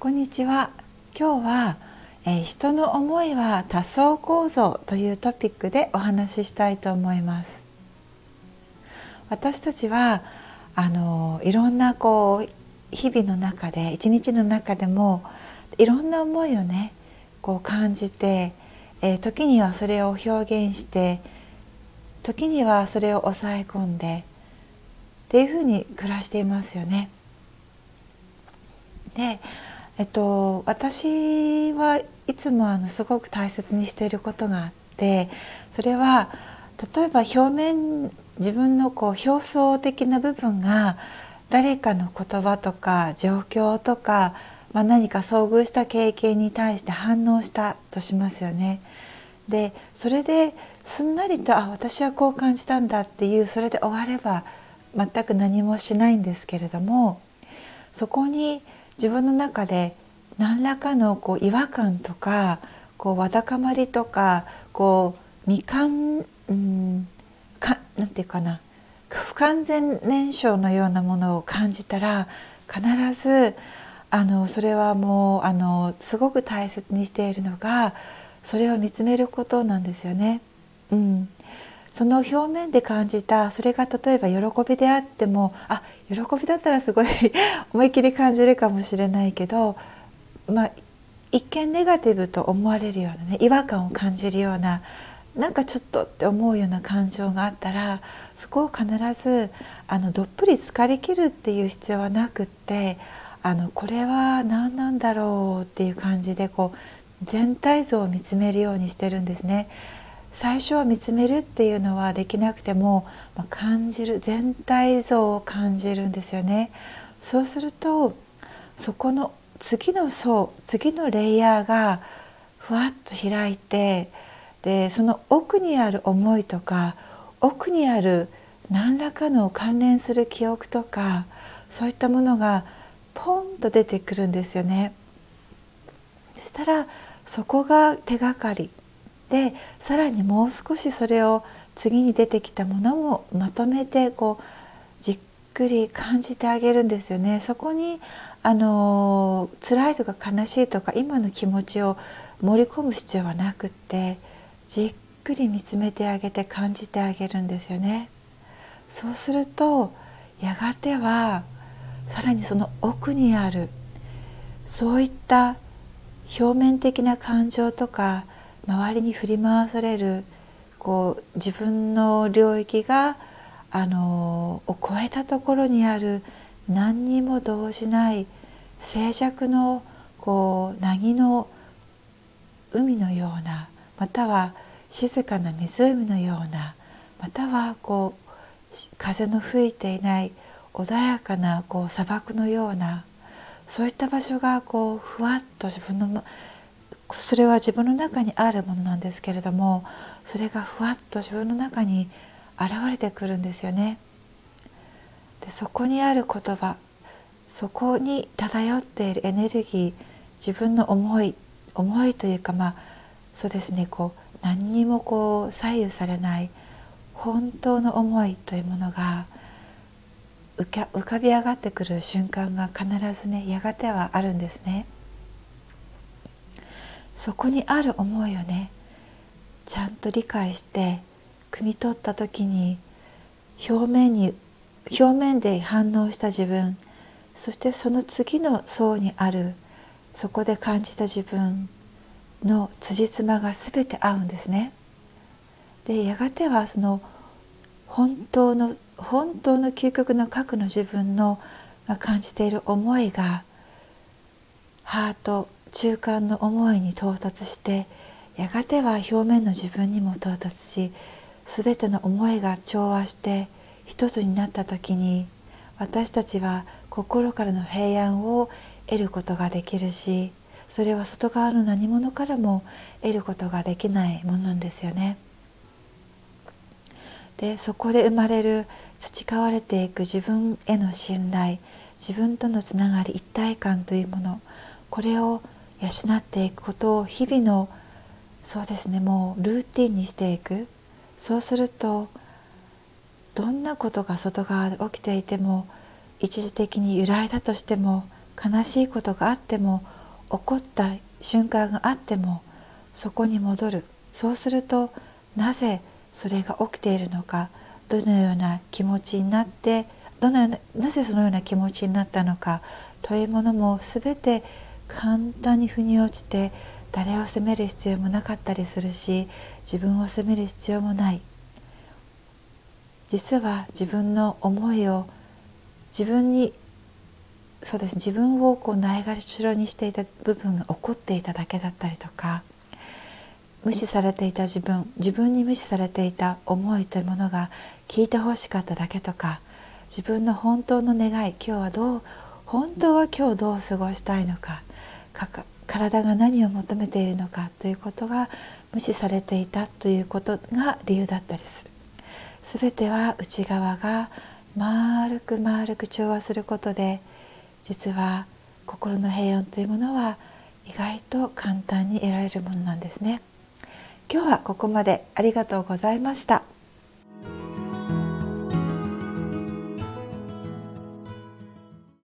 こんにちは今日は、えー、人の思いは多層構造というトピックでお話ししたいと思います私たちはあのいろんなこう日々の中で一日の中でもいろんな思いをねこう感じて、えー、時にはそれを表現して時にはそれを抑え込んでっていうふうに暮らしていますよね。でえっと、私はいつもあのすごく大切にしていることがあってそれは例えば表面自分のこう表層的な部分が誰かの言葉とか状況とか、まあ、何か遭遇した経験に対して反応したとしますよね。でそれですんなりとあ私はこう感じたんだっていうそれで終われば全く何もしないんですけれどもそこに自分の中で何らかのこう違和感とかこうわだかまりとかこう未完、うん、かなんていうかな不完全燃焼のようなものを感じたら必ずあのそれはもうあのすごく大切にしているのがそれを見つめることなんですよね。うん、その表面で感じたそれが例えば喜びであってもあ喜びだったらすごい 思い切り感じるかもしれないけど、まあ、一見ネガティブと思われるようなね違和感を感じるようななんかちょっとって思うような感情があったらそこを必ずあのどっぷり浸かりきるっていう必要はなくってあのこれは何なんだろうっていう感じでこう全体像を見つめるようにしてるんですね。最初は見つめるっていうのはできなくても、まあ、感じる全体像を感じるんですよね。そうするとそこの次の層次のレイヤーがふわっと開いてでその奥にある思いとか奥にある何らかの関連する記憶とかそういったものがポンと出てくるんですよね。そしたらそこが手がかりでさらにもう少しそれを次に出てきたものもまとめてこうじっくり感じてあげるんですよね。そこにあの辛いとか悲しいとか今の気持ちを盛り込む必要はなくってじっくり見つめてあげて感じてあげるんですよね。そうするとやがてはさらにその奥にあるそういった表面的な感情とか周りに振り回されるこう自分の領域があのを超えたところにある何にも動じない静寂のこう凪の海のようなまたは静かな湖のようなまたはこう風の吹いていない穏やかなこう砂漠のようなそういった場所がこうふわっと自分のそれは自分の中にあるものなんですけれどもそれがふわっと自分の中に現れてくるんですよね。でそこにある言葉そこに漂っているエネルギー自分の思い思いというかまあそうですねこう何にもこう左右されない本当の思いというものが浮かび上がってくる瞬間が必ずねやがてはあるんですね。そこにある思いをねちゃんと理解して汲み取った時に表面に表面で反応した自分そしてその次の層にあるそこで感じた自分の辻褄が全て合うんですね。でやがてはその本当の本当の究極の核の自分の感じている思いがハート中間の思いに到達してやがては表面の自分にも到達し全ての思いが調和して一つになった時に私たちは心からの平安を得ることができるしそれは外側の何者からも得ることができないものなんですよね。でそこで生まれる培われていく自分への信頼自分とのつながり一体感というものこれを養っていくことを日々のそうですねもうルーティンにしていく。そうするとどんなことが外側で起きていても一時的に揺らいだとしても悲しいことがあっても怒った瞬間があってもそこに戻る。そうするとなぜそれが起きているのかどのような気持ちになってどのようななぜそのような気持ちになったのかというものも全て簡単に腑に落ちて誰を責める必要もなかったりするし自分を責める必要もない。実は自分の思いを自分にそうです自分をこうないがしろにしていた部分が起こっていただけだったりとか無視されていた自分自分に無視されていた思いというものが聞いてほしかっただけとか自分の本当の願い今日はどう本当は今日どう過ごしたいのか体が何を求めているのかということが無視されていたということが理由だったりす。る全ては内側が丸く丸く調和することで実は心の平穏というものは意外と簡単に得られるものなんですね。今日はここまで。ありがとうございました。